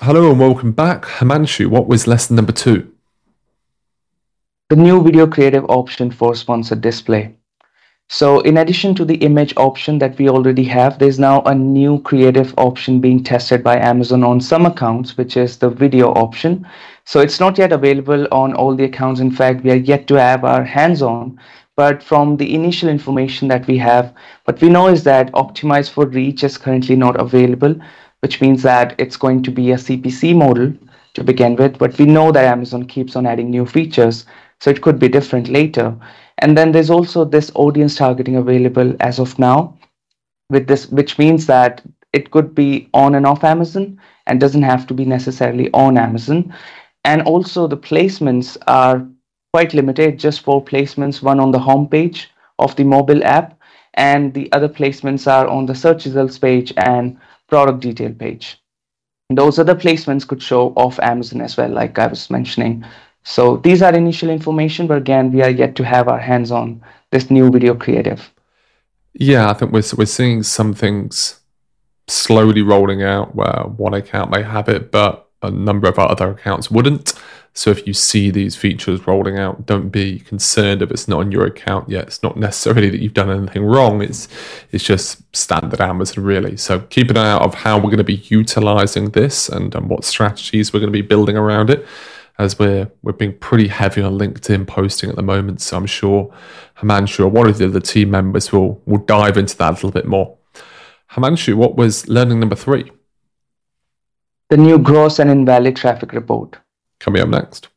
Hello and welcome back. Himanshu, what was lesson number two? The new video creative option for sponsored display. So in addition to the image option that we already have, there's now a new creative option being tested by Amazon on some accounts, which is the video option. So it's not yet available on all the accounts. In fact, we are yet to have our hands on, but from the initial information that we have, what we know is that Optimize for Reach is currently not available which means that it's going to be a CPC model to begin with. But we know that Amazon keeps on adding new features, so it could be different later. And then there's also this audience targeting available as of now, with this, which means that it could be on and off Amazon and doesn't have to be necessarily on Amazon. And also the placements are quite limited, just four placements, one on the home page of the mobile app, and the other placements are on the search results page and product detail page. Those other placements could show off Amazon as well, like I was mentioning. So these are initial information, but again, we are yet to have our hands on this new video creative. Yeah, I think we're we're seeing some things slowly rolling out where one account may have it, but a number of our other accounts wouldn't. So if you see these features rolling out, don't be concerned if it's not on your account yet. It's not necessarily that you've done anything wrong. It's it's just standard Amazon really. So keep an eye out of how we're going to be utilizing this and, and what strategies we're going to be building around it. As we're we're being pretty heavy on LinkedIn posting at the moment, so I'm sure Himanshu or one of the other team members will will dive into that a little bit more. Himanshu, what was learning number three? The new gross and invalid traffic report. Coming up next.